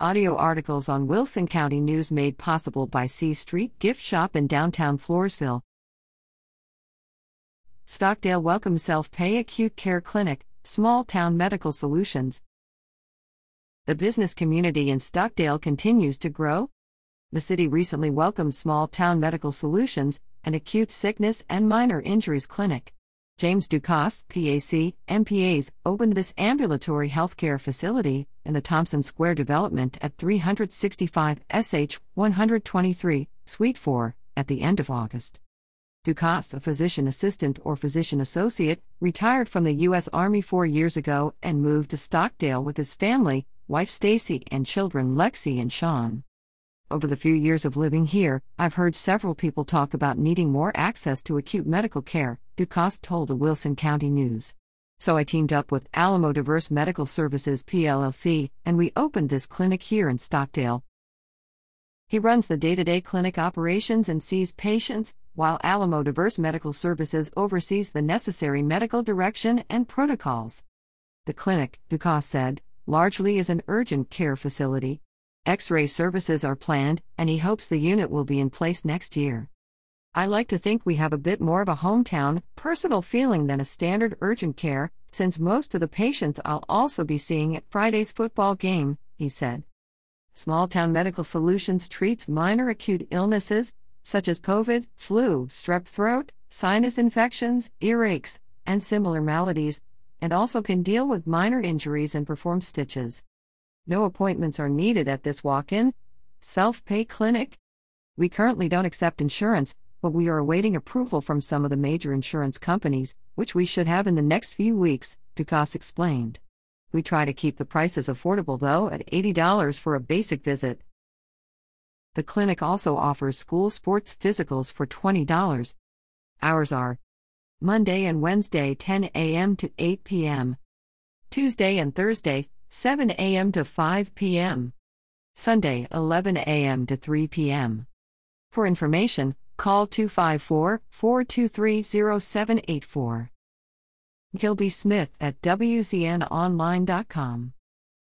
Audio articles on Wilson County News made possible by C Street Gift Shop in downtown Floresville. Stockdale welcomes self pay acute care clinic, small town medical solutions. The business community in Stockdale continues to grow. The city recently welcomed Small Town Medical Solutions, an acute sickness and minor injuries clinic. James Ducasse, PAC, MPAs, opened this ambulatory healthcare facility in the Thompson Square development at 365 SH 123, Suite 4, at the end of August. Ducasse, a physician assistant or physician associate, retired from the U.S. Army four years ago and moved to Stockdale with his family, wife Stacy, and children Lexi and Sean. Over the few years of living here, I've heard several people talk about needing more access to acute medical care, Ducasse told the Wilson County News. So I teamed up with Alamo Diverse Medical Services PLLC, and we opened this clinic here in Stockdale. He runs the day to day clinic operations and sees patients, while Alamo Diverse Medical Services oversees the necessary medical direction and protocols. The clinic, Ducasse said, largely is an urgent care facility, X ray services are planned, and he hopes the unit will be in place next year. I like to think we have a bit more of a hometown, personal feeling than a standard urgent care, since most of the patients I'll also be seeing at Friday's football game, he said. Small Town Medical Solutions treats minor acute illnesses, such as COVID, flu, strep throat, sinus infections, earaches, and similar maladies, and also can deal with minor injuries and perform stitches. No appointments are needed at this walk in, self pay clinic. We currently don't accept insurance, but we are awaiting approval from some of the major insurance companies, which we should have in the next few weeks, Ducasse explained. We try to keep the prices affordable though at $80 for a basic visit. The clinic also offers school sports physicals for $20. Hours are Monday and Wednesday 10 a.m. to 8 p.m. Tuesday and Thursday 7 a.m. to 5 p.m. Sunday, 11 a.m. to 3 p.m. For information, call 254 423 0784. Gilby Smith at WCNOnline.com.